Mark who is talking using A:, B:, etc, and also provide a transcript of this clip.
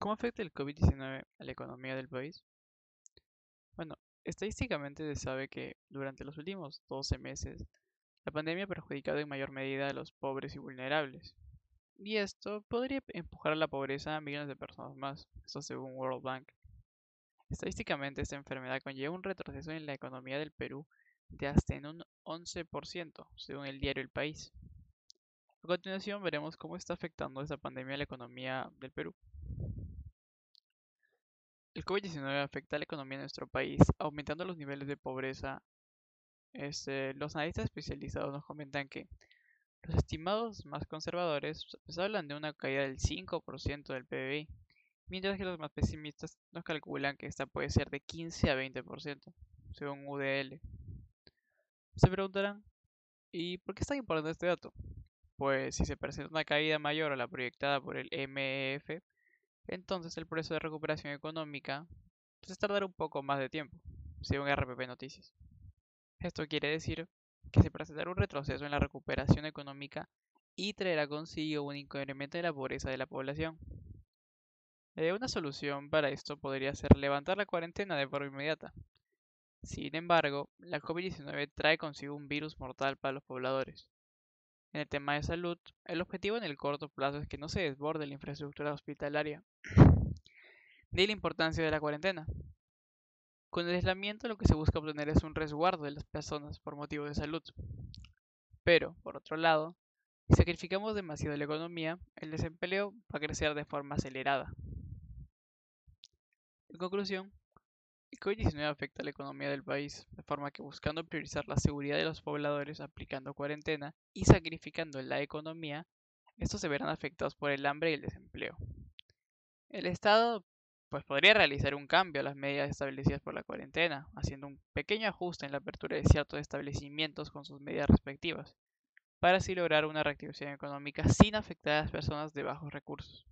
A: ¿Cómo afecta el COVID-19 a la economía del país? Bueno, estadísticamente se sabe que durante los últimos 12 meses, la pandemia ha perjudicado en mayor medida a los pobres y vulnerables. Y esto podría empujar a la pobreza a millones de personas más, esto según World Bank. Estadísticamente, esta enfermedad conlleva un retroceso en la economía del Perú de hasta en un 11%, según el diario El País. A continuación veremos cómo está afectando esta pandemia a la economía del Perú. El COVID-19 afecta a la economía de nuestro país, aumentando los niveles de pobreza. Este, los analistas especializados nos comentan que los estimados más conservadores pues, hablan de una caída del 5% del PBI, mientras que los más pesimistas nos calculan que esta puede ser de 15 a 20%, según UDL. Se preguntarán, ¿y por qué es tan importante este dato? Pues si se presenta una caída mayor a la proyectada por el MEF, entonces el proceso de recuperación económica pues tardará un poco más de tiempo, según RPP Noticias. Esto quiere decir que se presentará un retroceso en la recuperación económica y traerá consigo un incremento de la pobreza de la población. Eh, una solución para esto podría ser levantar la cuarentena de forma inmediata. Sin embargo, la COVID-19 trae consigo un virus mortal para los pobladores. En el tema de salud, el objetivo en el corto plazo es que no se desborde la infraestructura hospitalaria. De la importancia de la cuarentena. Con el aislamiento lo que se busca obtener es un resguardo de las personas por motivos de salud. Pero, por otro lado, si sacrificamos demasiado la economía, el desempleo va a crecer de forma acelerada. En conclusión, el COVID-19 afecta a la economía del país, de forma que buscando priorizar la seguridad de los pobladores aplicando cuarentena y sacrificando la economía, estos se verán afectados por el hambre y el desempleo. El Estado pues podría realizar un cambio a las medidas establecidas por la cuarentena, haciendo un pequeño ajuste en la apertura de ciertos establecimientos con sus medidas respectivas, para así lograr una reactivación económica sin afectar a las personas de bajos recursos.